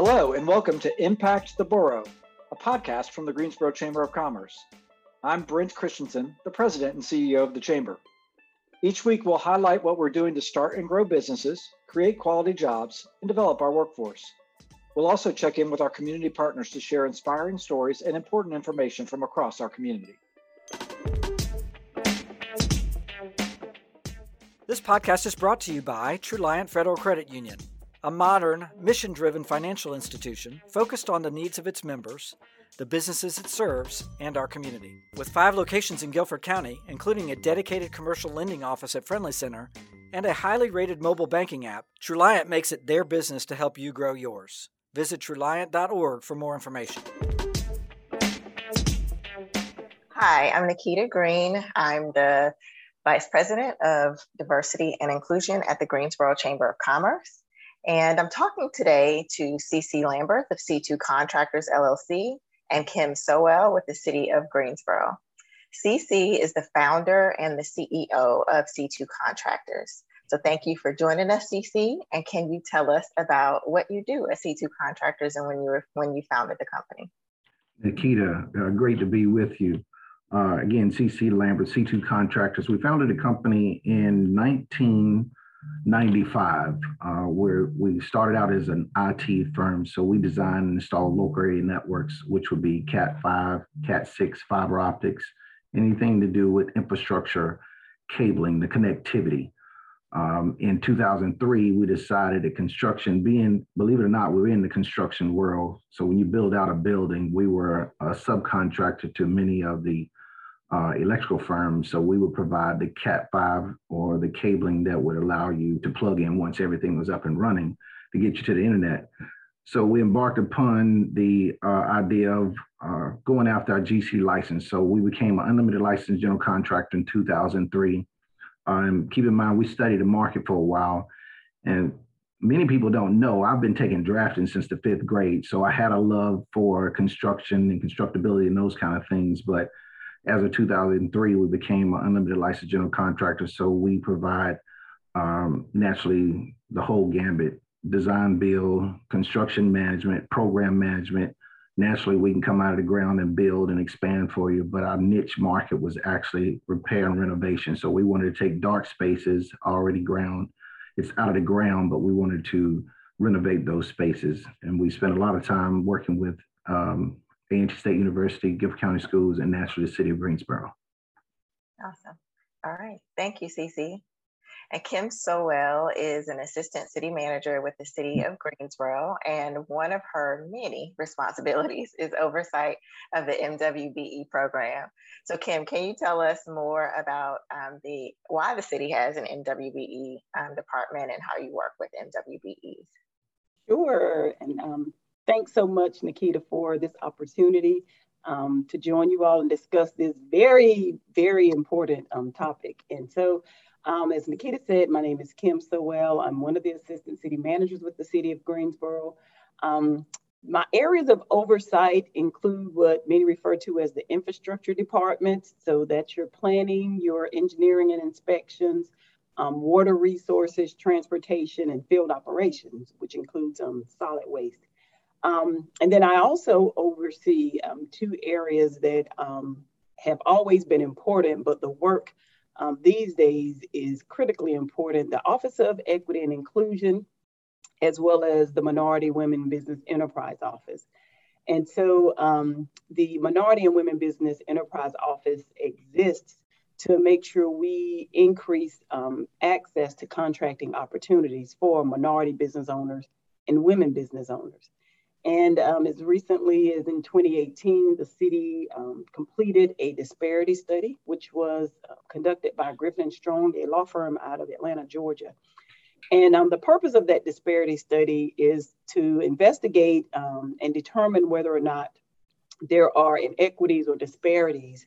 Hello, and welcome to Impact the Borough, a podcast from the Greensboro Chamber of Commerce. I'm Brent Christensen, the president and CEO of the Chamber. Each week, we'll highlight what we're doing to start and grow businesses, create quality jobs, and develop our workforce. We'll also check in with our community partners to share inspiring stories and important information from across our community. This podcast is brought to you by Truliant Federal Credit Union, a modern, mission driven financial institution focused on the needs of its members, the businesses it serves, and our community. With five locations in Guilford County, including a dedicated commercial lending office at Friendly Center and a highly rated mobile banking app, Truliant makes it their business to help you grow yours. Visit Truliant.org for more information. Hi, I'm Niketa Greene. I'm the Vice President of Diversity and Inclusion at the Greensboro Chamber of Commerce. And I'm talking today to CC Lambeth of C2 Contractors LLC and Kim Sowell with the City of Greensboro. CC is the founder and the CEO of C2 Contractors. So thank you for joining us, CC. And can you tell us about what you do at C2 Contractors and when you were, when you founded the company? Niketa, uh, great to be with you. Uh, again, CC Lambeth, C2 Contractors. We founded a company in 1995 uh, where we started out as an IT firm. So we designed and installed local area networks, which would be Cat 5, Cat 6, fiber optics, anything to do with infrastructure, cabling, the connectivity. Um, in 2003, we decided that construction, being, believe it or not, we we're in the construction world. So when you build out a building, we were a subcontractor to many of the uh, electrical firms. So we would provide the Cat 5 or the cabling that would allow you to plug in once everything was up and running to get you to the internet. So we embarked upon the uh, idea of uh, going after our GC license. So we became an unlimited licensed general contractor in 2003. Um, keep in mind, we studied the market for a while. And many people don't know, I've been taking drafting since the fifth grade. So I had a love for construction and constructability and those kind of things. But as of 2003, we became an unlimited licensed general contractor. So we provide um, naturally the whole gambit design, build, construction management, program management. Naturally, we can come out of the ground and build and expand for you. But our niche market was actually repair and renovation. So we wanted to take dark spaces already ground. It's out of the ground, but we wanted to renovate those spaces. And we spent a lot of time working with um, A&T State University, Guilford County Schools, and naturally the city of Greensboro. Awesome. All right. Thank you, CC. And Kim Sowell is an assistant city manager with the city of Greensboro. And one of her many responsibilities is oversight of the MWBE program. So Kim, can you tell us more about um, the why the city has an MWBE um, department and how you work with MWBEs? Sure. And um, thanks so much, Niketa, for this opportunity um, to join you all and discuss this very, very important um, topic. And so, um, as Niketa said, my name is Kim Sowell. I'm one of the assistant city managers with the city of Greensboro. Um, my areas of oversight include what many refer to as the infrastructure department. So that's your planning, your engineering and inspections, um, water resources, transportation, and field operations, which includes um, solid waste. Um, and then I also oversee um, two areas that um, have always been important, but the work um, these days is critically important. The Office of Equity and Inclusion, as well as the Minority Women Business Enterprise Office. And so um, the Minority and Women Business Enterprise Office exists to make sure we increase um, access to contracting opportunities for minority business owners and women business owners. And um, as recently as in 2018, the city um, completed a disparity study, which was uh, conducted by Griffin Strong, a law firm out of Atlanta, Georgia. And um, the purpose of that disparity study is to investigate um, and determine whether or not there are inequities or disparities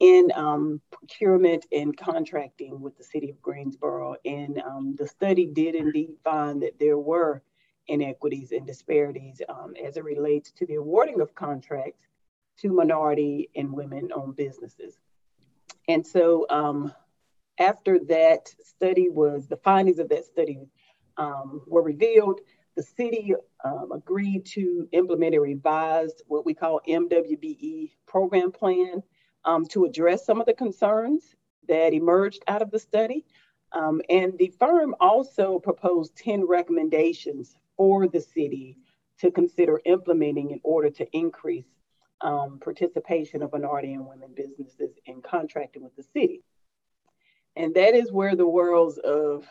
in um, procurement and contracting with the city of Greensboro. And um, the study did indeed find that there were inequities and disparities um, as it relates to the awarding of contracts to minority and women owned businesses. And so um, after that study was, the findings of that study um, were revealed, the city um, agreed to implement a revised, what we call MWBE program plan um, to address some of the concerns that emerged out of the study. Um, and the firm also proposed 10 recommendations for the city to consider implementing in order to increase um, participation of minority and women businesses in contracting with the city. And that is where the worlds of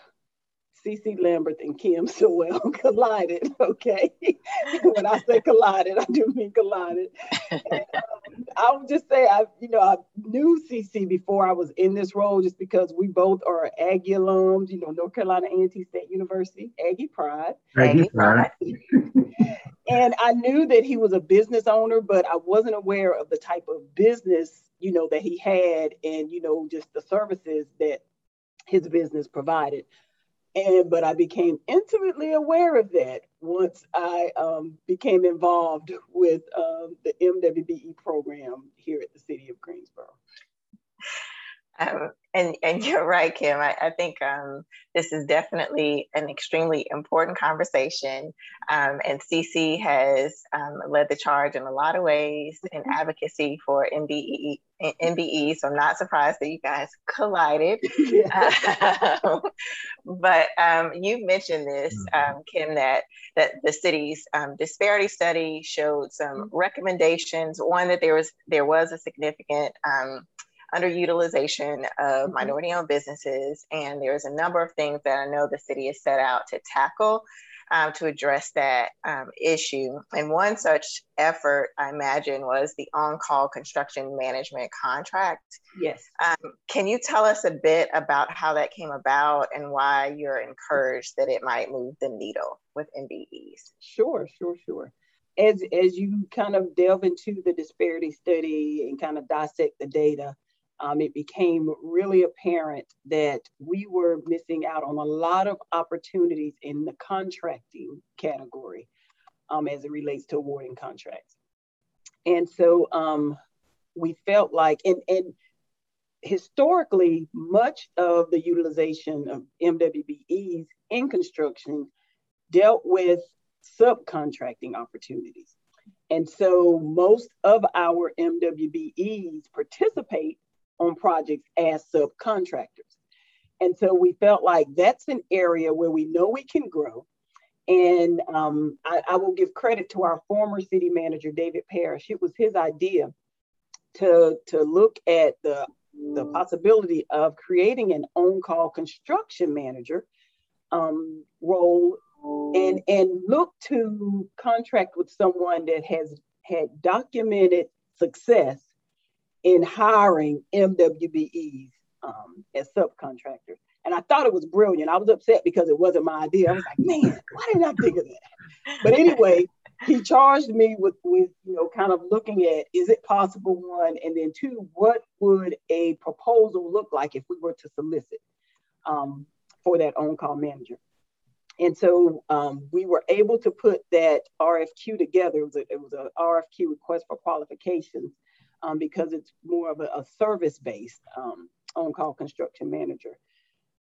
CC Lambeth and Kim Sowell collided. Okay, when I say collided, I do mean collided. And, um, I would just say I, you know, I knew CC before I was in this role, just because we both are Aggie alums. You know, North Carolina A&T State University, Aggie Pride. Aggie Pride. and I knew that he was a business owner, but I wasn't aware of the type of business, you know, that he had, and you know, just the services that his business provided. And but I became intimately aware of that once I um, became involved with um, the MWBE program here at the City of Greensboro. Um, and, and you're right, Kim. I, I think um, this is definitely an extremely important conversation. Um, and CC has um, led the charge in a lot of ways in mm-hmm. advocacy for MBE, MBE. So I'm not surprised that you guys collided. Um, but um, you mentioned this, mm-hmm. Kim, that, that the city's disparity study showed some mm-hmm. recommendations. One, that there was, there was a significant underutilization of mm-hmm. minority owned businesses. And there's a number of things that I know the city has set out to tackle um, to address that um, issue. And one such effort, I imagine, was the on call construction management contract. Yes. Um, can you tell us a bit about how that came about and why you're encouraged that it might move the needle with MBEs? Sure, sure, sure as as you kind of delve into the disparity study and kind of dissect the data, um, it became really apparent that we were missing out on a lot of opportunities in the contracting category um, as it relates to awarding contracts. And so um, we felt like, and, and historically, much of the utilization of MWBEs in construction dealt with subcontracting opportunities. And so most of our MWBEs participate on projects as subcontractors. And so we felt like that's an area where we know we can grow. And um, I, I, will give credit to our former city manager, David Parrish. It was his idea to, to look at the, the possibility of creating an on call construction manager um, role and, and look to contract with someone that has had documented success in hiring MWBEs um, as subcontractors. And I thought it was brilliant. I was upset because it wasn't my idea. I was like, man, why didn't I think of that? But anyway, he charged me with, with, you know, kind of looking at is it possible, one, and then two, what would a proposal look like if we were to solicit um, for that on call manager? And so um, we were able to put that RFQ together. It was, a, it was a RFQ request for qualifications um, because it's more of a, a service based um, on call construction manager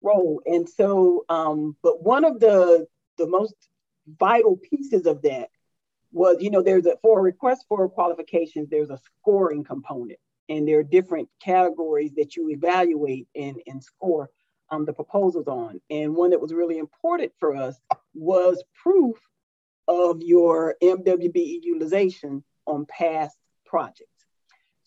role. And so, um, but one of the, the most vital pieces of that was, you know, there's a, for a request for qualifications, there's a scoring component and there are different categories that you evaluate and, and score um, the proposals on. And one that was really important for us was proof of your MWBE utilization on past projects.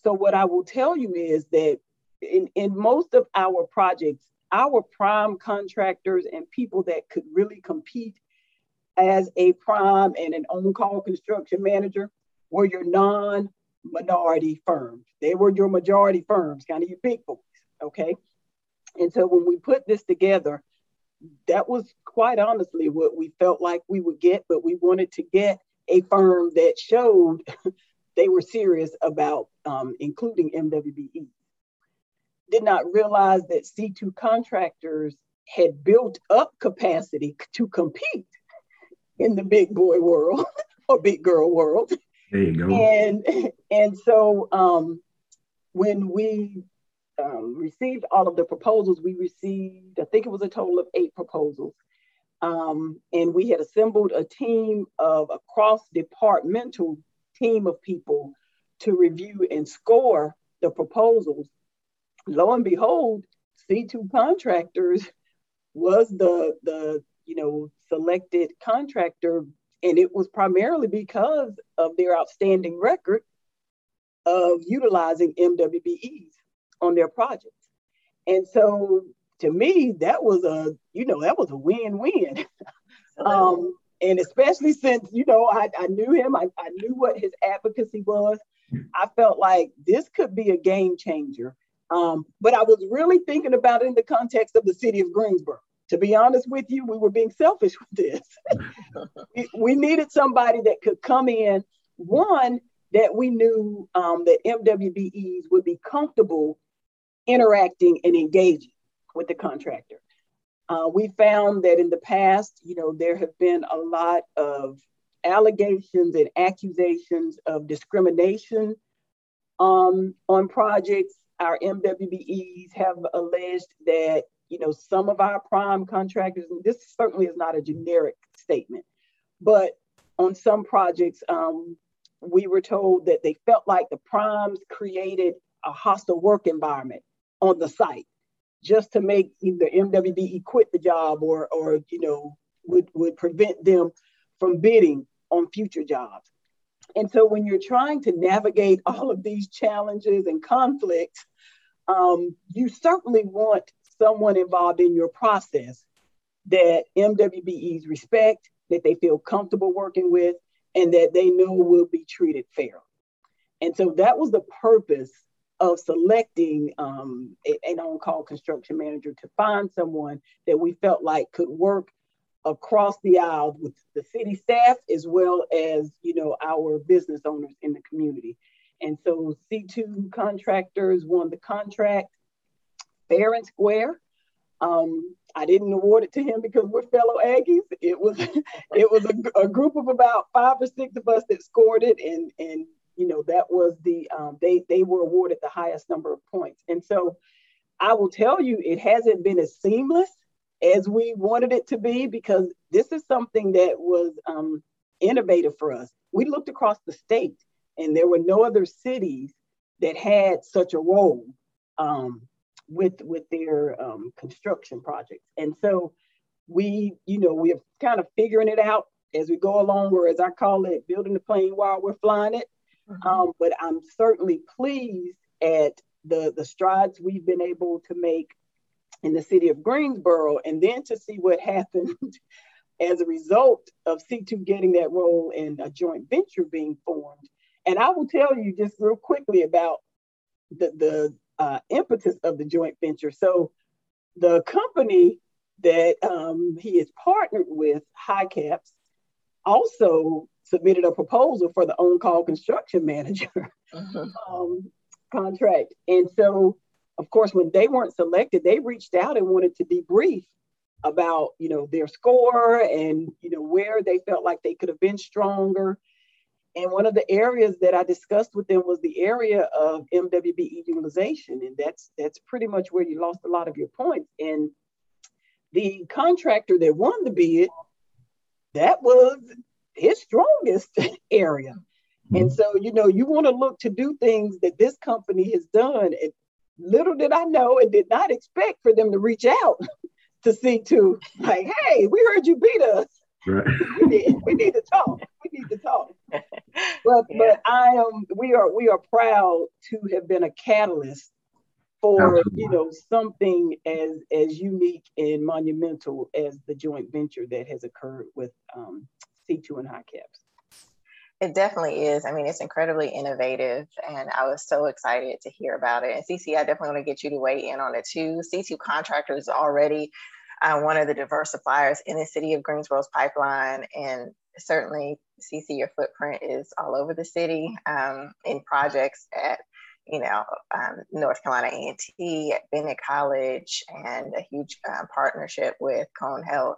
So what I will tell you is that in, in most of our projects, our prime contractors and people that could really compete as a prime and an on-call construction manager were your non-minority firms. They were your majority firms, kind of your big boys, okay? And so when we put this together, that was quite honestly what we felt like we would get, but we wanted to get a firm that showed they were serious about um, including MWBE. Did not realize that C2 contractors had built up capacity to compete in the big boy world or big girl world. There you go. And and so um, when we um, received all of the proposals, we received I think it was a total of eight proposals. Um, and we had assembled a team of a cross departmental team of people to review and score the proposals. Lo and behold, C2 contractors was the, the you know, selected contractor. And it was primarily because of their outstanding record of utilizing MWBEs on their projects. And so to me, that was a, you know, that was a win-win. um, and especially since, you know, I, I knew him, I, I knew what his advocacy was. I felt like this could be a game changer. Um, but I was really thinking about it in the context of the city of Greensboro. To be honest with you, we were being selfish with this. we, needed somebody that could come in, one, that we knew um, that MWBEs would be comfortable interacting and engaging with the contractor. Uh, we found that in the past, you know, there have been a lot of allegations and accusations of discrimination um, on projects. Our MWBEs have alleged that, you know, some of our prime contractors, and this certainly is not a generic statement, but on some projects, um, we were told that they felt like the primes created a hostile work environment on the site just to make either MWBE quit the job or, or you know, would, would prevent them from bidding on future jobs. And so when you're trying to navigate all of these challenges and conflicts, um, you certainly want someone involved in your process that MWBEs respect, that they feel comfortable working with, and that they know will be treated fairly. And so that was the purpose of selecting um, an on-call construction manager to find someone that we felt like could work across the aisle with the city staff as well as you know our business owners in the community. And so C2 contractors won the contract fair and square. Um, I didn't award it to him because we're fellow Aggies. It was it was a, a, group of about five or six of us that scored it, and and you know that was the um, they they were awarded the highest number of points. And so i will tell you it hasn't been as seamless as we wanted it to be because this is something that was um, innovative for us. We looked across the state and there were no other cities that had such a role um, with with their um, construction projects. And so we you know we're kind of figuring it out as we go along or as i call it building the plane while we're flying it Mm-hmm. Um, but I'm certainly pleased at the, the strides we've been able to make in the city of Greensboro, and then to see what happened as a result of C2 getting that role in a joint venture being formed. And I will tell you just real quickly about the, the uh, impetus of the joint venture. So the company that um, he is partnered with, HiCaps, also submitted a proposal for the on-call construction manager uh-huh. um, contract. And so, of course, when they weren't selected, they reached out and wanted to debrief about, you know, their score and, you know, where they felt like they could have been stronger. And one of the areas that I discussed with them was the area of MWBE utilization. And that's that's pretty much where you lost a lot of your points. And the contractor that won the bid, that was his strongest area. Mm-hmm. And so, you know, you want to look to do things that this company has done. And little did I know and did not expect for them to reach out to C2, like, hey, we heard you beat us. Right. we, need, we need to talk. We need to talk. But yeah. but I am we are we are proud to have been a catalyst for Absolutely. you know something as as unique and monumental as the joint venture that has occurred with um, C2 and HiCaps. It definitely is. I mean, it's incredibly innovative, and I was so excited to hear about it. And CC, I definitely want to get you to weigh in on it too. C2 Contractors already uh, one of the diverse suppliers in the city of Greensboro's pipeline, and certainly, CC, your footprint is all over the city um, in projects at you know, um, North Carolina A&T, at Bennett College, and a huge uh, partnership with Cone Health.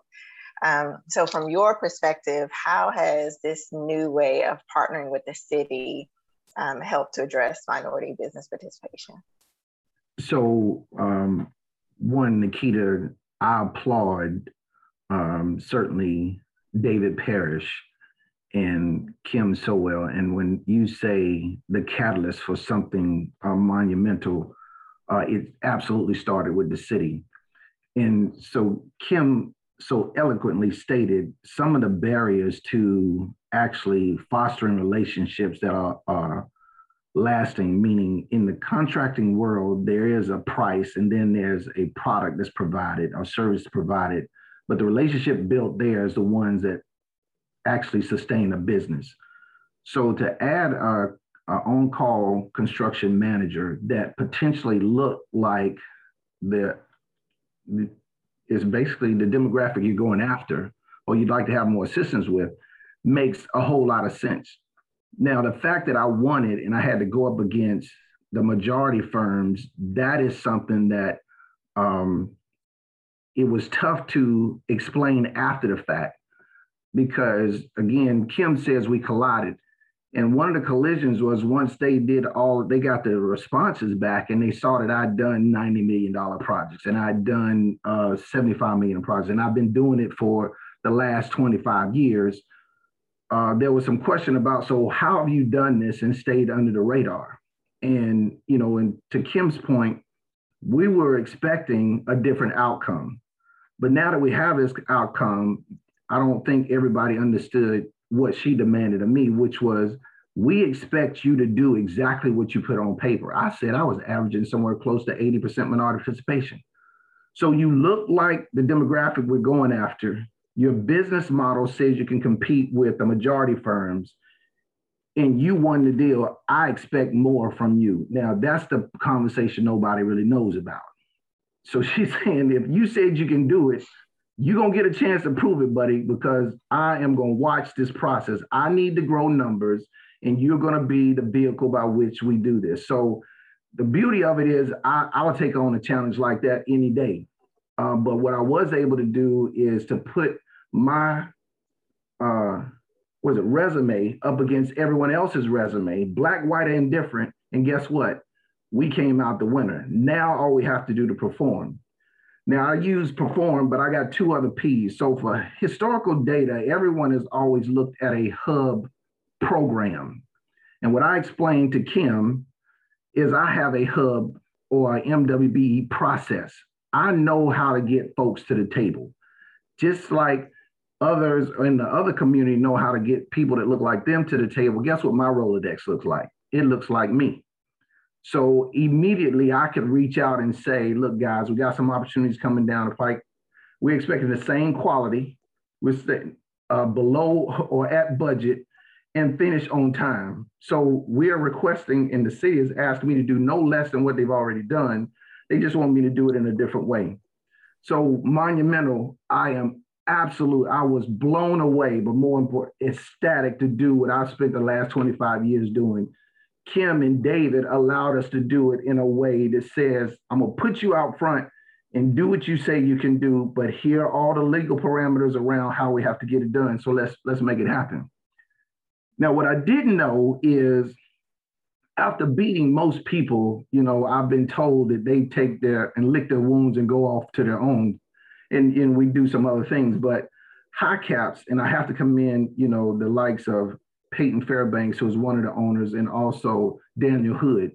Um, so, from your perspective, how has this new way of partnering with the city um, helped to address minority business participation? So, um, one, Niketa, I applaud um, certainly David Parrish and Kim Sowell. And when you say the catalyst for something uh, monumental, uh, it absolutely started with the city. And so Kim so eloquently stated some of the barriers to actually fostering relationships that are, are lasting, meaning in the contracting world, there is a price and then there's a product that's provided or service provided. But the relationship built there is the ones that actually sustain a business. So to add a, a on-call construction manager that potentially look like the, the is basically the demographic you're going after or you'd like to have more assistance with makes a whole lot of sense. Now, the fact that I won it and I had to go up against the majority firms, that is something that um, it was tough to explain after the fact because, again, Kim says we collided. And one of the collisions was once they did all, they got the responses back and they saw that I'd done $90 million projects and I'd done uh, 75 million projects. And I've been doing it for the last 25 years uh, there was some question about, so how have you done this and stayed under the radar? And, you know, and to Kim's point, we were expecting a different outcome. But now that we have this outcome, I don't think everybody understood what she demanded of me, which was, we expect you to do exactly what you put on paper. I said I was averaging somewhere close to 80% minority participation. So you look like the demographic we're going after, your business model says you can compete with the majority firms and you won the deal, I expect more from you. Now, that's the conversation nobody really knows about. So she's saying, if you said you can do it, you're to get a chance to prove it, buddy, because I am to watch this process. I need to grow numbers, and you're to be the vehicle by which we do this. So the beauty of it is, I, I'll take on a challenge like that any day. Um, but what I was able to do is to put my uh was it resume up against everyone else's resume, black, white, and different. And guess what? We came out the winner. Now all we have to do to perform. Now I use perform, but I got two other P's. So for historical data, everyone has always looked at a hub program. And what I explained to Kim is I have a hub or a MWBE process. I know how to get folks to the table. Just like others in the other community know how to get people that look like them to the table. Guess what my Rolodex looks like? It looks like me. So immediately I could reach out and say, look, guys, we got some opportunities coming down the pike. We're expecting the same quality. We're staying uh, below or at budget and finish on time. So we are requesting, and the city has asked me to do no less than what they've already done. They just want me to do it in a different way. So monumental, I am absolute. I was blown away, but more important, ecstatic to do what I spent the last 25 years doing. Kim and David allowed us to do it in a way that says, I'm gonna put you out front and do what you say you can do, but here are all the legal parameters around how we have to get it done. So let's let's make it happen. Now, what I didn't know is after beating most people, you know, I've been told that they take their and lick their wounds and go off to their own and, and we do some other things. But high HiCaps, and I have to commend, you know, the likes of Peyton Fairbanks, who was one of the owners, and also Daniel Hood.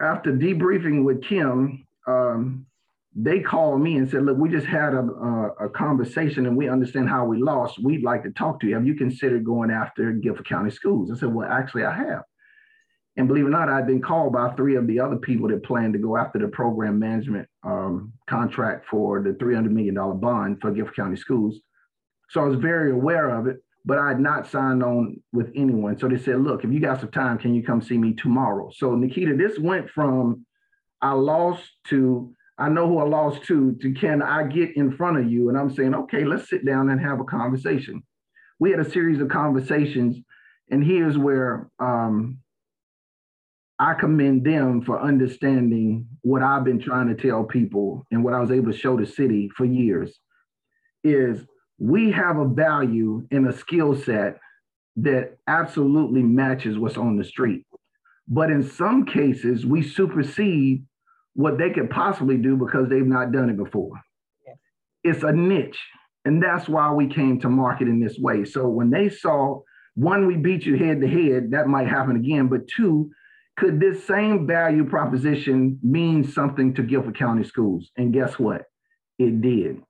After debriefing with Kim, um, they called me and said, look, we just had a, a, a, conversation and we understand how we lost. We'd like to talk to you. Have you considered going after Guilford County schools? I said, well, actually, I have. And believe it or not, I've been called by three of the other people that plan to go after the program management um, contract for the $300 million bond for Guilford County Schools. So I was very aware of it, but I had not signed on with anyone. So they said, look, if you got some time, can you come see me tomorrow? So Niketa, this went from I lost to I know who I lost to to can I get in front of you? And I'm saying, okay, let's sit down and have a conversation. We had a series of conversations, and here's where um, I commend them for understanding what I've been trying to tell people and what I was able to show the city for years is we have a value and a skill set that absolutely matches what's on the street. But in some cases, we supersede what they could possibly do because they've not done it before. it's a niche. And that's why we came to market in this way. So when they saw one, we beat you head to head, that might happen again. But two, could this same value proposition mean something to Guilford County schools? And guess what? It did.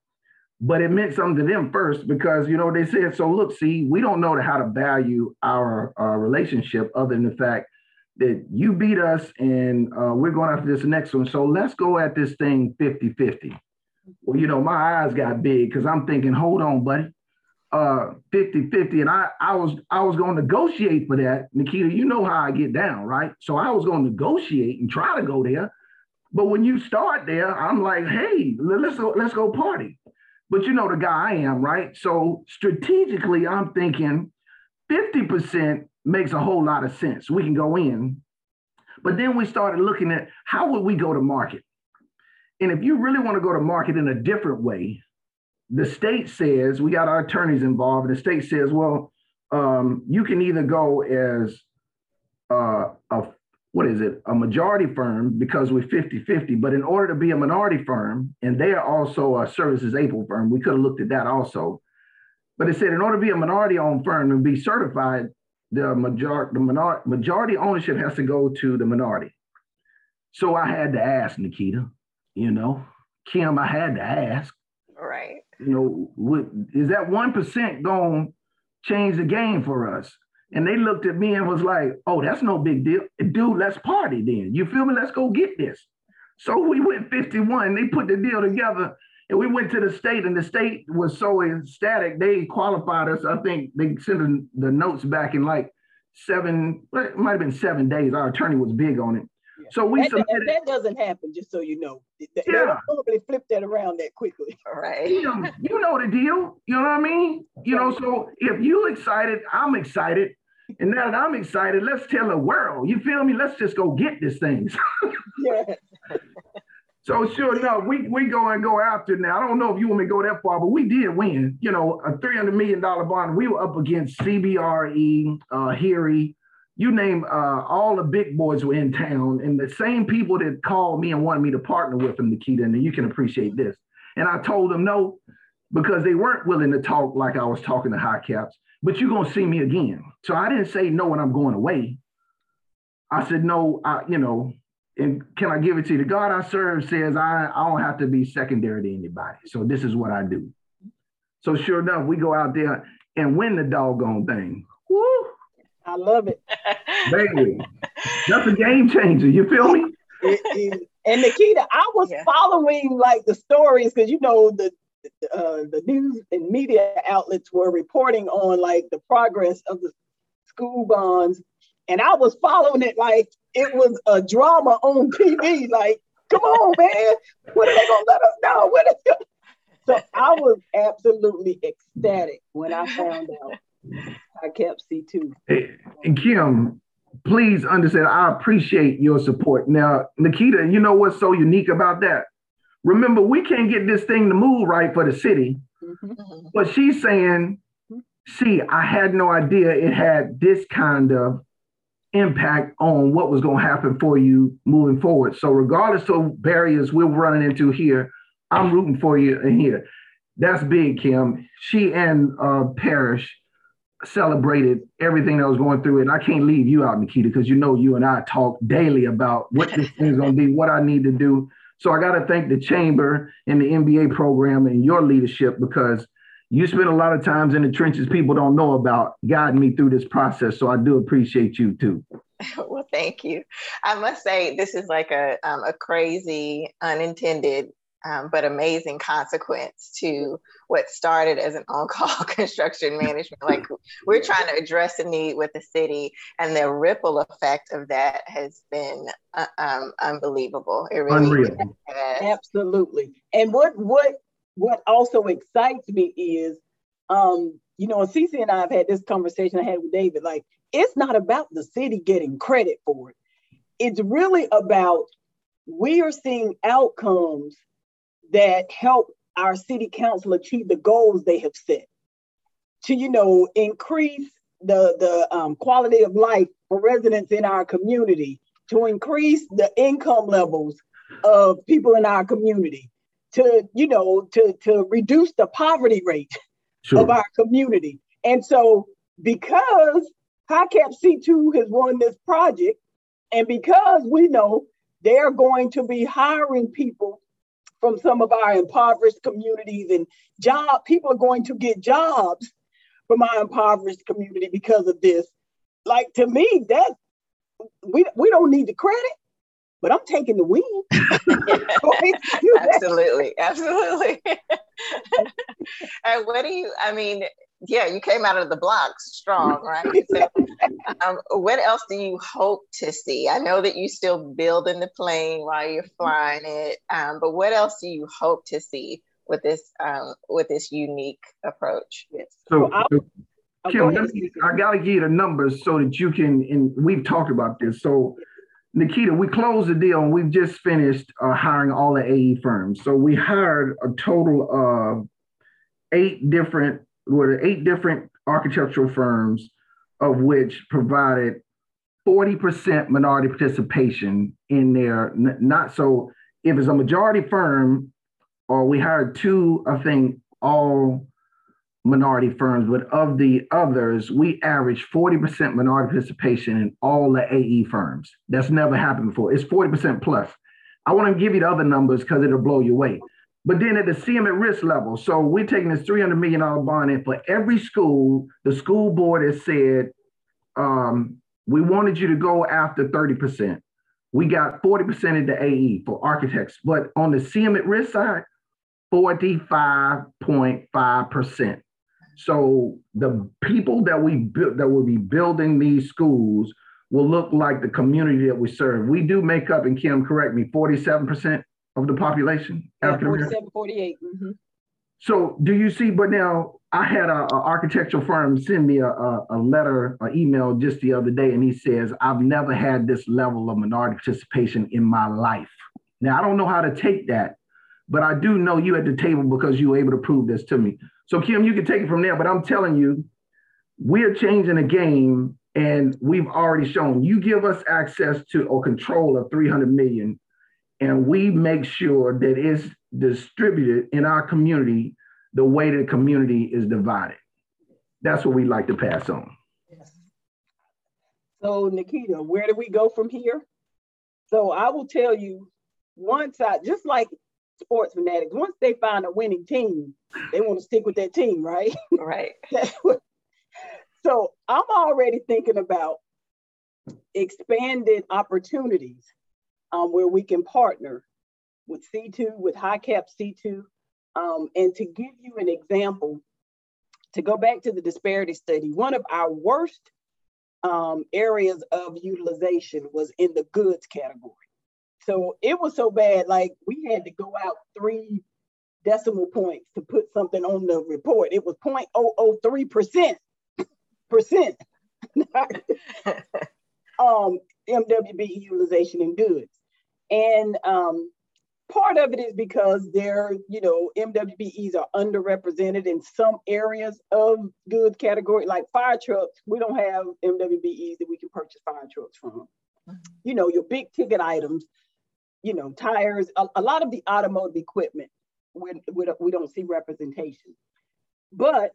But it meant something to them first because, you know, they said, so look, see, we don't know how to value our, our relationship other than the fact that you beat us and uh, we're going after this next one. So let's go at this thing 50 50. Well, you know, my eyes got big because I'm thinking, hold on, buddy. Uh 50 50 and I I was I was going to negotiate for that Niketa you know how I get down right so I was going to negotiate and try to go there but when you start there I'm like hey let's go let's go party but you know the guy I am right? So strategically I'm thinking 50% makes a whole lot of sense. We can go in. But then we started looking at how would we go to market? And if you really want to go to market in a different way the state says we got our attorneys involved, and the state says, well, um, you can either go as uh, a what is it, a majority firm because we're 50-50, but in order to be a minority firm, and they are also a services able firm, we could have looked at that also. But it said in order to be a minority owned firm and be certified, the majority the minor, majority ownership has to go to the minority. So I had to ask Niketa, you know, Kim, I had to ask. Right you know, what, is that 1% going to change the game for us? And they looked at me and was like, oh, that's no big deal. Dude, let's party then. You feel me? Let's go get this. So we went 51. They put the deal together and we went to the state, and the state was so ecstatic. They qualified us. I think they sent the notes back in like seven, it might have been seven days. Our attorney was big on it. So we that, submitted. That doesn't happen, just so you know. They, yeah. probably flip that around that quickly. All right. You know, you know the deal. You know what I mean? You know, so if you excited, I'm excited. And now that I'm excited, let's tell the world. You feel me? Let's just go get this thing. yeah. So sure enough, we we go and go after now. I don't know if you want me to go that far, but we did win. You know, a three hundred million dollar bond. We were up against CBRE, uh, Heery, you name uh, all the big boys were in town, and the same people that called me and wanted me to partner with them, Niketa, and you can appreciate this. And I told them no, because they weren't willing to talk like I was talking to HiCaps. but you're gonna see me again. So I didn't say no when I'm going away. I said no, I, you know, and can I give it to you? The God I serve says I, I don't have to be secondary to anybody. So this is what I do. So sure enough, we go out there and win the doggone thing. Woo! I love it. Baby, that's a game changer. You feel me? and Niketa, I was yeah. following like the stories because you know the uh, the news and media outlets were reporting on like the progress of the school bonds, and I was following it like it was a drama on TV. Like, come on, man, what are they gonna let us know? What is so I was absolutely ecstatic when I found out I kept C2. And Kim, please understand, I appreciate your support. Now, Niketa, you know what's so unique about that? Remember, we can't get this thing to move right for the city. Mm-hmm. But she's saying, see, I had no idea it had this kind of impact on what was going to happen for you moving forward. So, regardless of barriers we're running into here, I'm rooting for you in here. That's big, Kim. She and uh, Parrish celebrated everything that was going through it. And I can't leave you out, Niketa, because you know you and I talk daily about what this thing's going to be, what I need to do. So I got to thank the chamber and the MBA program and your leadership because you spend a lot of times in the trenches people don't know about guiding me through this process. So I do appreciate you too. well, thank you. I must say this is like a um, a crazy unintended um, but amazing consequence to what started as an on-call construction management. Like we're trying to address a need with the city, and the ripple effect of that has been uh, um, unbelievable. It really Unreal. Absolutely. And what what what also excites me is, um, you know, CC and I have had this conversation I had with David. Like, it's not about the city getting credit for it. It's really about we are seeing outcomes that help our city council achieve the goals they have set to you know increase the the um, quality of life for residents in our community to increase the income levels of people in our community to, you know, to, to reduce the poverty rate sure. of our community. And so because HiCap C2 has won this project, and because we know they're going to be hiring people from some of our impoverished communities and job people are going to get jobs from our impoverished community because of this. Like to me, that we we don't need the credit, but I'm taking the win. absolutely, absolutely. and what do you? I mean, yeah, you came out of the blocks strong, right? So, um, what else do you hope to see? I know that you still building the plane while you're flying it, um, but what else do you hope to see with this um, with this unique approach? Yes. So, so Kim, me, I gotta give you the numbers so that you can. And we've talked about this. So, Niketa, we closed the deal and we've just finished uh, hiring all the AE firms. So we hired a total of eight different were the eight different architectural firms, of which provided 40% minority participation in their not so if it's a majority firm or we hired two i think all minority firms but of the others we averaged 40% minority participation in all the ae firms. That's never happened before. It's 40% plus. I want to give you the other numbers because it'll blow you away but then at the CM at risk level, so we're taking this $300 million bond in for every school. The school board has said, um, we wanted you to go after 30%. We got 40% of the AE for architects, but on the CM at risk side, 45.5%. So the people that we built that will be building these schools will look like the community that we serve. We do make up, and Kim, correct me, 47% of the population? Yeah, 47, 48. Mm-hmm. So do you see, but now I had a, a architectural firm send me a, a, a letter, an email just the other day, and he says, I've never had this level of minority participation in my life. Now, I don't know how to take that, but I do know you at the table because you were able to prove this to me. So, Kim, you can take it from there, but I'm telling you, we're changing the game and we've already shown you give us access to or control of 300 million and we make sure that it's distributed in our community the way the community is divided. That's what we like to pass on. Yes. So, Niketa, where do we go from here? So, I will tell you once I just like sports fanatics, once they find a winning team, they want to stick with that team, right? Right. so, I'm already thinking about expanded opportunities um, where we can partner with C2, with HiCap C2. Um, and to give you an example, to go back to the disparity study, one of our worst um, areas of utilization was in the goods category. So it was so bad, like we had to go out three decimal points to put something on the report. It was 0.003%. percent um, MWB utilization in goods. And um, part of it is because their, you know, MWBEs are underrepresented in some areas of goods category, like fire trucks. We don't have MWBEs that we can purchase fire trucks from. Mm-hmm. You know, your big ticket items, you know, tires, a, a lot of the automotive equipment, we, we, we don't see representation. But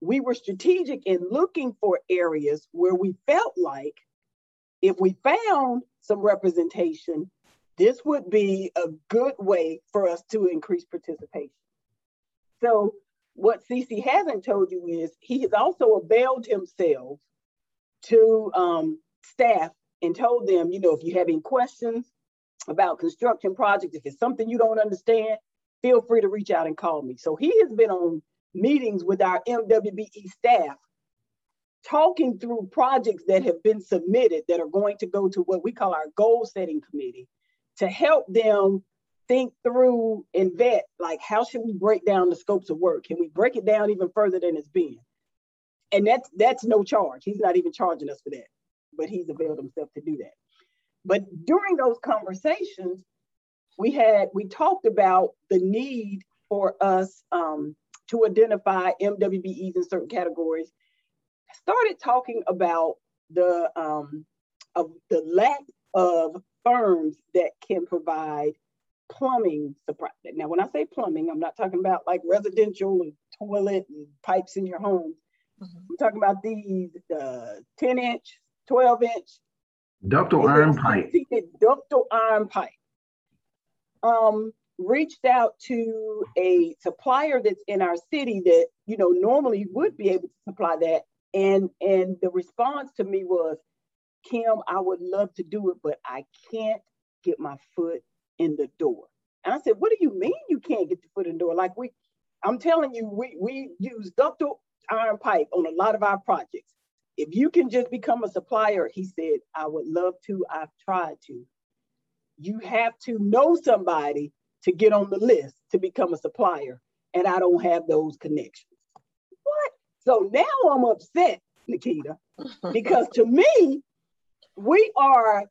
we were strategic in looking for areas where we felt like if we found some representation, this would be a good way for us to increase participation. So what CC hasn't told you is he has also availed himself to um, staff and told them, you know, if you have any questions about construction projects, if it's something you don't understand, feel free to reach out and call me. So he has been on meetings with our MWBE staff talking through projects that have been submitted that are going to go to what we call our goal setting committee to help them think through and vet like how should we break down the scopes of work? Can we break it down even further than it's been? And that's that's no charge. He's not even charging us for that but he's availed himself to do that. But during those conversations we had we talked about the need for us um, to identify mwbes in certain categories. Started talking about the um, of the lack of firms that can provide plumbing supply. Now, when I say plumbing, I'm not talking about like residential and toilet and pipes in your home. Mm-hmm. I'm talking about these uh, 10 inch, 12 inch. Ductile iron pipe. Ductile iron pipe. Um, reached out to a supplier that's in our city that you know normally would be able to supply that and and the response to me was kim i would love to do it but i can't get my foot in the door. And i said what do you mean you can't get your foot in the door? Like we i'm telling you we we use ductile iron pipe on a lot of our projects. If you can just become a supplier he said i would love to. I've tried to. You have to know somebody to get on the list to become a supplier, and I don't have those connections. What? So now I'm upset, Niketa, because to me, we are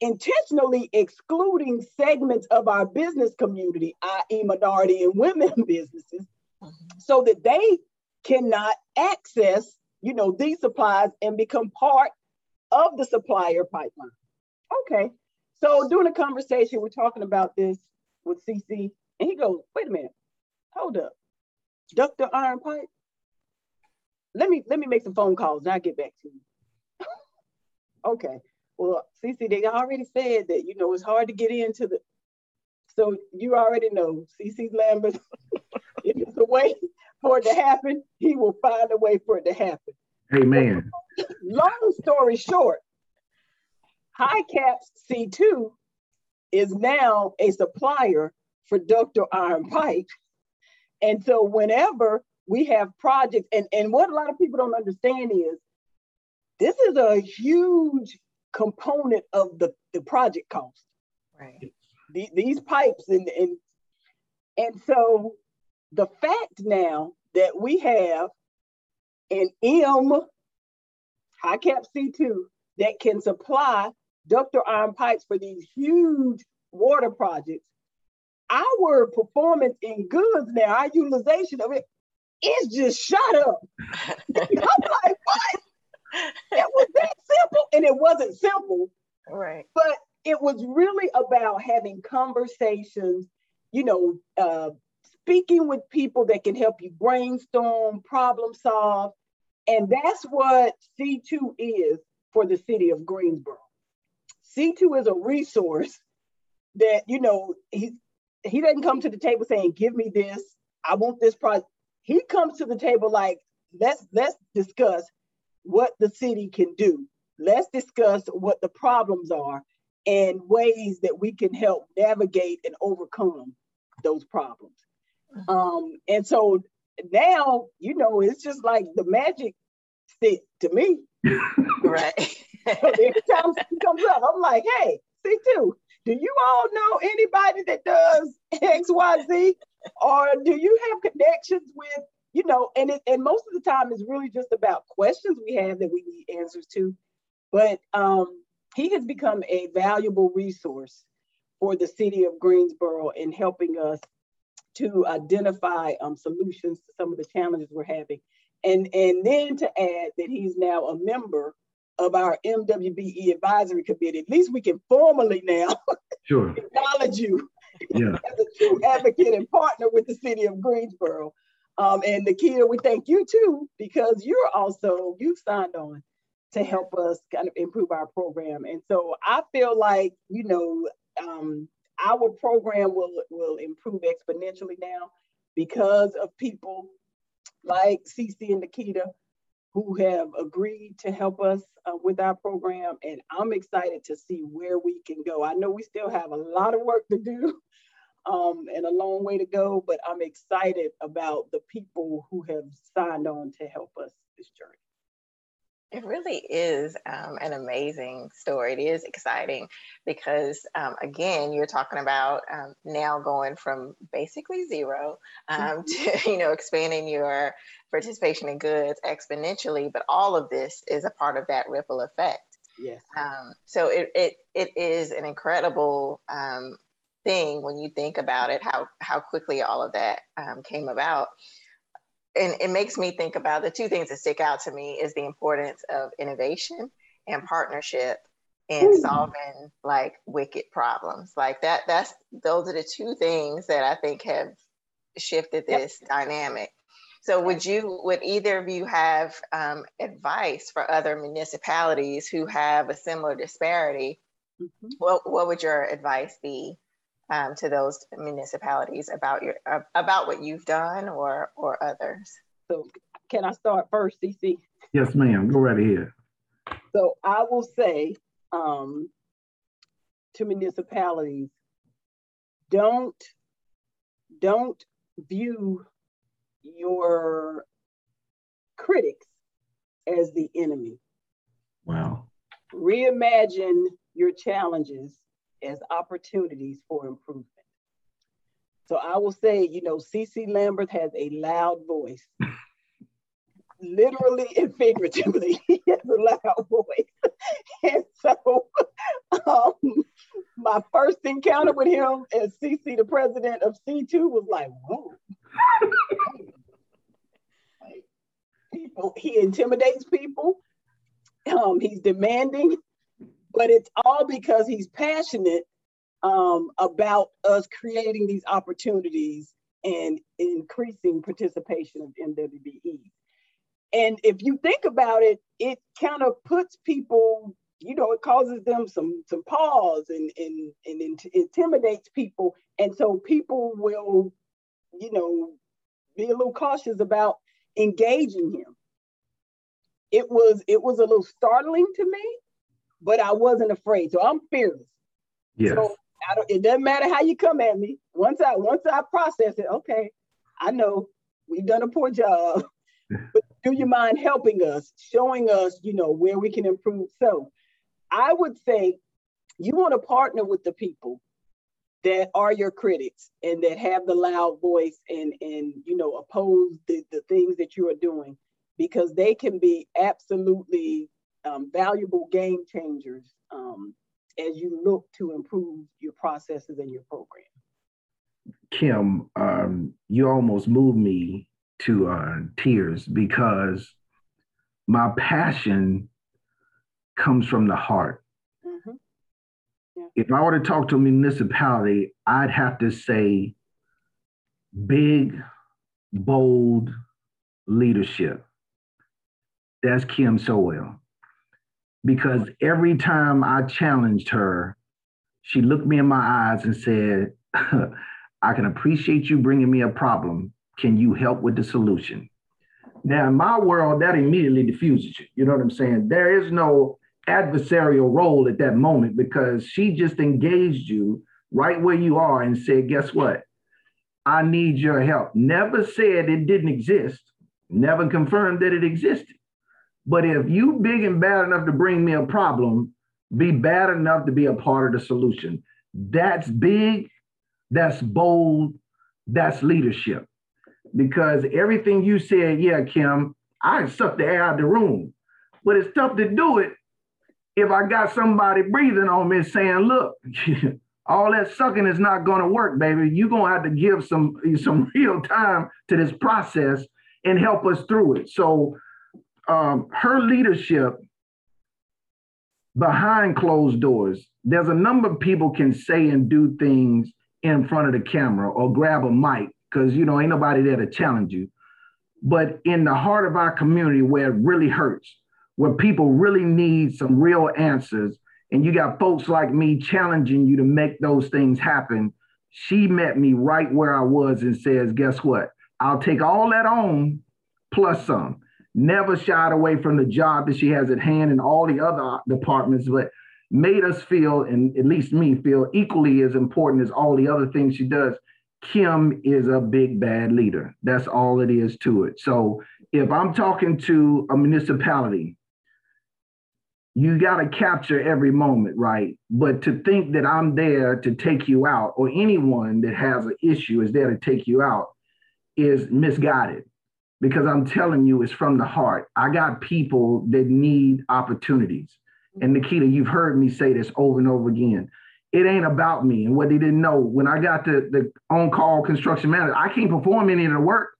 intentionally excluding segments of our business community, i.e., minority and women businesses, mm-hmm. so that they cannot access, you know, these supplies and become part of the supplier pipeline. Okay. So during the conversation, we're talking about this with CC, and he goes, "Wait a minute, hold up, ductile iron pipe. Let me let me make some phone calls and I'll get back to you." Okay. Well, CC, they already said that you know it's hard to get into the. So you already know CC Lambeth. if it's a way for it to happen, he will find a way for it to happen. Amen. Long story short, HiCaps C2 is now a supplier for ductile iron pipe. And so whenever we have projects, and, and what a lot of people don't understand is this is a huge component of the, the project cost. Right. The, these pipes and, and and so the fact now that we have an M HiCap C2 that can supply ductile iron pipes for these huge water projects, our performance in goods now, our utilization of it, is just shut up. I'm like, what? It was that simple, and it wasn't simple. Right. But it was really about having conversations, you know, uh, speaking with people that can help you brainstorm, problem solve. And that's what C2 is for the city of Greensboro. C2 is a resource that, you know, he, he doesn't come to the table saying, give me this, I want this project. He comes to the table like, let's let's discuss what the city can do. Let's discuss what the problems are and ways that we can help navigate and overcome those problems. Um, and so now, you know, it's just like the magic stick to me. right. every time she comes up, I'm like, hey, C2, do you all know anybody that does XYZ? Or do you have connections with, you know, and it, and most of the time it's really just about questions we have that we need answers to. But um, he has become a valuable resource for the city of Greensboro in helping us to identify um, solutions to some of the challenges we're having. And, and then to add that he's now a member of our MWBE advisory committee. At least we can formally now sure. acknowledge you yeah. as a true advocate and partner with the city of Greensboro. Um, and Niketa, we thank you too, because you're also, you signed on to help us kind of improve our program. And so I feel like, you know, um, our program will, will improve exponentially now because of people like CC and Niketa who have agreed to help us uh, with our program. And I'm excited to see where we can go. I know we still have a lot of work to do um, and a long way to go, but I'm excited about the people who have signed on to help us this journey. It really is um, an amazing story. It is exciting because, um, again, you're talking about um, now going from basically zero um, mm-hmm. to, you know, expanding your participation in goods exponentially. But all of this is a part of that ripple effect. Yes. Um, so it, it it is an incredible um, thing when you think about it, how how quickly all of that came about and it makes me think about the two things that stick out to me is the importance of innovation and partnership in Ooh. solving like wicked problems. Like that, that's those are the two things that I think have shifted this yep. dynamic. So would you, would either of you have um, advice for other municipalities who have a similar disparity? Mm-hmm. What, what would your advice be um, to those municipalities about your uh, about what you've done or or others? So can I start first, CC? Yes, ma'am. Go right ahead. So I will say um, to municipalities, don't don't view your critics as the enemy. Wow. Reimagine your challenges as opportunities for improvement. So I will say, you know, CC Lambeth has a loud voice. Literally and figuratively, he has a loud voice. and so um, my first encounter with him as CC, the president of C2, was like, whoa. people, he intimidates people. Um, he's demanding, but it's all because he's passionate um, about us creating these opportunities and increasing participation of MWBE. And if you think about it, it kind of puts people, you know, it causes them some some pause and and and intimidates people, and so people will, you know, be a little cautious about engaging him. It was it was a little startling to me, but I wasn't afraid. So I'm fearless. Yes. So it doesn't matter how you come at me. Once I once I process it, okay, I know we've done a poor job. but do you mind helping us, showing us, you know, where we can improve? So I would say you want to partner with the people that are your critics and that have the loud voice and and you know oppose the, the things that you are doing because they can be absolutely um, valuable game changers um, as you look to improve your processes and your program. Kim, um, you almost moved me to uh, tears because my passion comes from the heart. Mm-hmm. Yeah. If I were to talk to a municipality, I'd have to say big, bold leadership. That's Kim Sowell because every time I challenged her, she looked me in my eyes and said, I can appreciate you bringing me a problem. Can you help with the solution? Now, in my world, that immediately diffuses you. You know what I'm saying? There is no adversarial role at that moment because she just engaged you right where you are and said, Guess what? I need your help. Never said it didn't exist, never confirmed that it existed. But if you big and bad enough to bring me a problem, be bad enough to be a part of the solution. That's big, that's bold, that's leadership. Because everything you said, yeah, Kim, I suck the air out of the room. But it's tough to do it if I got somebody breathing on me saying, look, all that sucking is not gonna work, baby. You're gonna have to give some some real time to this process and help us through it. So um, her leadership behind closed doors, there's a number of people can say and do things in front of the camera or grab a mic because you know ain't nobody there to challenge you. But in the heart of our community where it really hurts, where people really need some real answers, and you got folks like me challenging you to make those things happen. She met me right where I was and says, Guess what? I'll take all that on plus some never shied away from the job that she has at hand and all the other departments, but made us feel, and at least me feel, equally as important as all the other things she does. Kim is a big bad leader. That's all it is to it. So if I'm talking to a municipality, you got to capture every moment, right? But to think that I'm there to take you out, or anyone that has an issue is there to take you out, is misguided because I'm telling you, it's from the heart. I got people that need opportunities. And Niketa, you've heard me say this over and over again. It ain't about me. And what they didn't know, when I got the, the on call construction manager, I can't perform any of the work.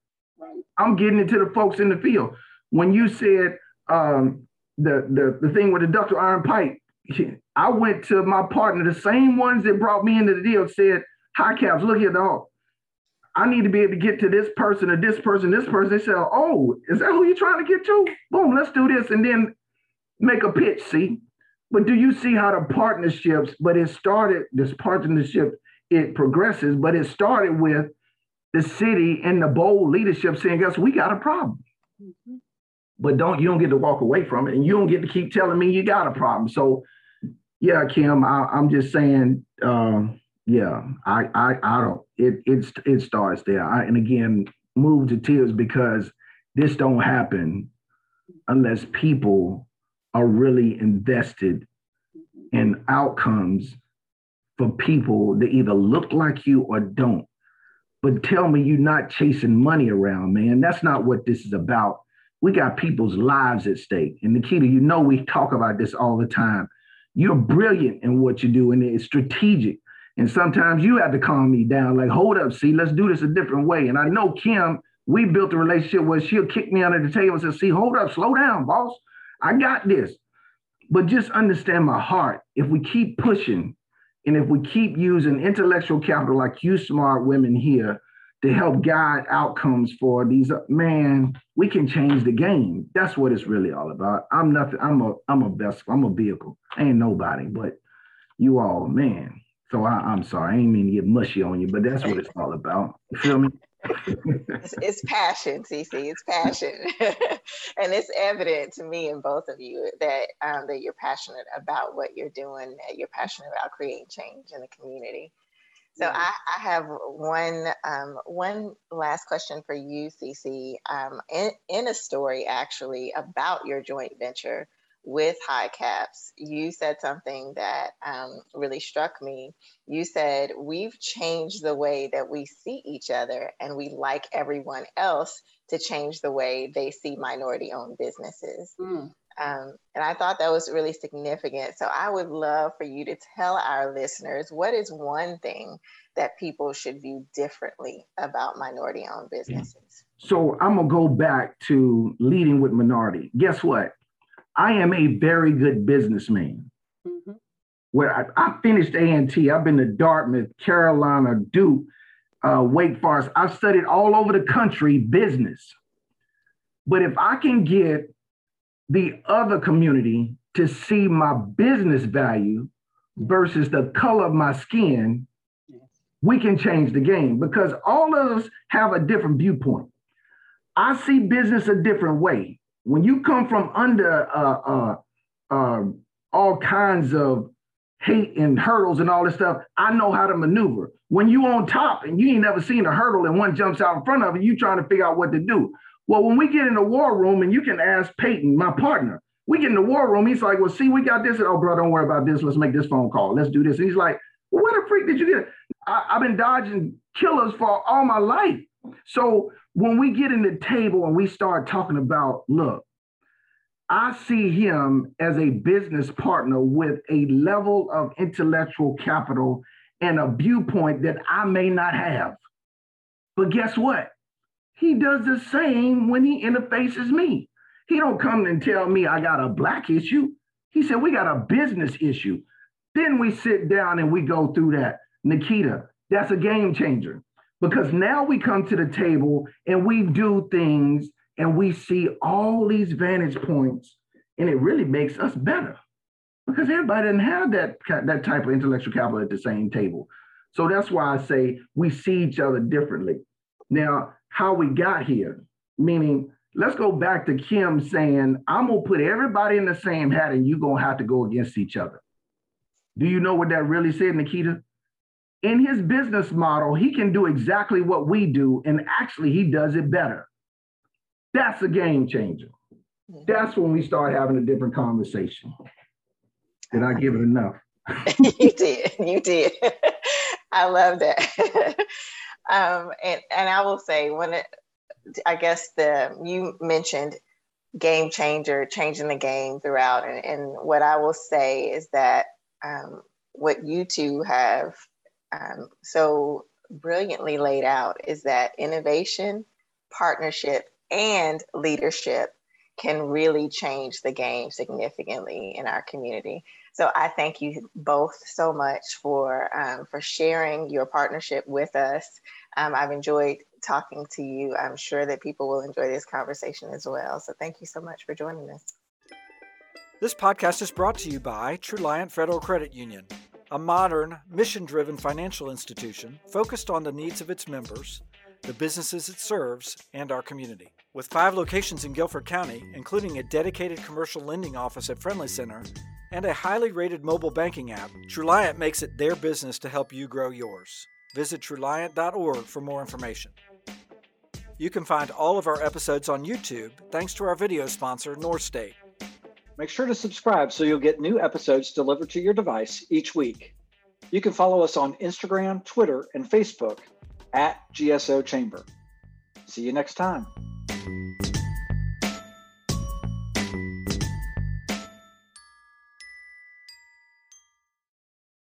I'm getting it to the folks in the field. When you said um, the, the, the thing with the ductile iron pipe, I went to my partner, the same ones that brought me into the deal, said, "HiCaps, look at dog. I need to be able to get to this person or this person, this person." They say, "Oh, is that who you're trying to get to? Boom, let's do this," and then make a pitch. See, but do you see how the partnerships? But it started. This partnership it progresses, but it started with the city and the bold leadership saying, "Guess we got a problem." Mm-hmm. But don't you don't get to walk away from it, and you don't get to keep telling me you got a problem. So yeah, Kim, I, am just saying, um, yeah, I, I, I don't. It, it, it starts there. I, and again, move to tears because this don't happen unless people are really invested in outcomes for people that either look like you or don't. But tell me you're not chasing money around, man. That's not what this is about. We got people's lives at stake. And Niketa, you know we talk about this all the time. You're brilliant in what you do, and it's strategic. And sometimes you have to calm me down, like, hold up, see, let's do this a different way. And I know Kim, we built a relationship where she'll kick me under the table and say, see, hold up, slow down, boss. I got this. But just understand my heart. If we keep pushing and if we keep using intellectual capital like you smart women here to help guide outcomes for these man we can change the game that's what it's really all about i'm nothing i'm a i'm a best i'm a vehicle I ain't nobody but you all man so I, am sorry i ain't mean to get mushy on you but that's what it's all about you feel me it's, it's, passion, CC. It's passion, and it's evident to me and both of you that um, that you're passionate about what you're doing. That you're passionate about creating change in the community. So I, I, have one um, one last question for you, CC. Um, in, in a story actually about your joint venture with HiCaps, you said something that um, really struck me. You said we've changed the way that we see each other, and we like everyone else to change the way they see minority-owned businesses. Mm. Um, and I thought that was really significant. So I would love for you to tell our listeners what is one thing that people should view differently about minority owned businesses. So I'm going to go back to leading with minority. Guess what? I am a very good businessman. Mm-hmm. Where I, I finished A&T, I've been to Dartmouth, Carolina, Duke, uh, Wake Forest. I've studied all over the country business. But if I can get the other community to see my business value versus the color of my skin, we can change the game because all of us have a different viewpoint. I see business a different way. When you come from under uh, uh, uh, all kinds of hate and hurdles and all this stuff, I know how to maneuver. When you on top and you ain't never seen a hurdle and one jumps out in front of it, you trying to figure out what to do. Well, when we get in the war room, and you can ask Peyton, my partner, we get in the war room. He's like, "Well, see, we got this." Oh, bro, don't worry about this. Let's make this phone call. Let's do this. And he's like, well, "What the freak did you get?" I, I've been dodging killers for all my life. So when we get in the table and we start talking about, look, I see him as a business partner with a level of intellectual capital and a viewpoint that I may not have. But guess what? He does the same when he interfaces me. He don't come and tell me I got a black issue. He said we got a business issue. Then we sit down and we go through that. Niketa, that's a game changer because now we come to the table and we do things and we see all these vantage points and it really makes us better because everybody didn't have that, that type of intellectual capital at the same table. So that's why I say we see each other differently. Now, how we got here, meaning let's go back to Kim saying, I'm gonna put everybody in the same hat and you're gonna have to go against each other. Do you know what that really said, Niketa? In his business model, he can do exactly what we do, and actually, he does it better. That's a game changer. That's when we start having a different conversation. Did I give it enough? you did. You did. I love that. um, and and I will say when it, I guess the you mentioned game changer, changing the game throughout, and, and what I will say is that um, what you two have um, so brilliantly laid out is that innovation, partnership, and leadership can really change the game significantly in our community. So I thank you both so much for um, for sharing your partnership with us. Um, I've enjoyed talking to you. I'm sure that people will enjoy this conversation as well. So thank you so much for joining us. This podcast is brought to you by Truliant Federal Credit Union, a modern, mission driven financial institution focused on the needs of its members, the businesses it serves, and our community. With five locations in Guilford County, including a dedicated commercial lending office at Friendly Center and a highly rated mobile banking app, Truliant makes it their business to help you grow yours. Visit Truliant.org for more information. You can find all of our episodes on YouTube thanks to our video sponsor, North State. Make sure to subscribe so you'll get new episodes delivered to your device each week. You can follow us on Instagram, Twitter, and Facebook at GSO Chamber. See you next time.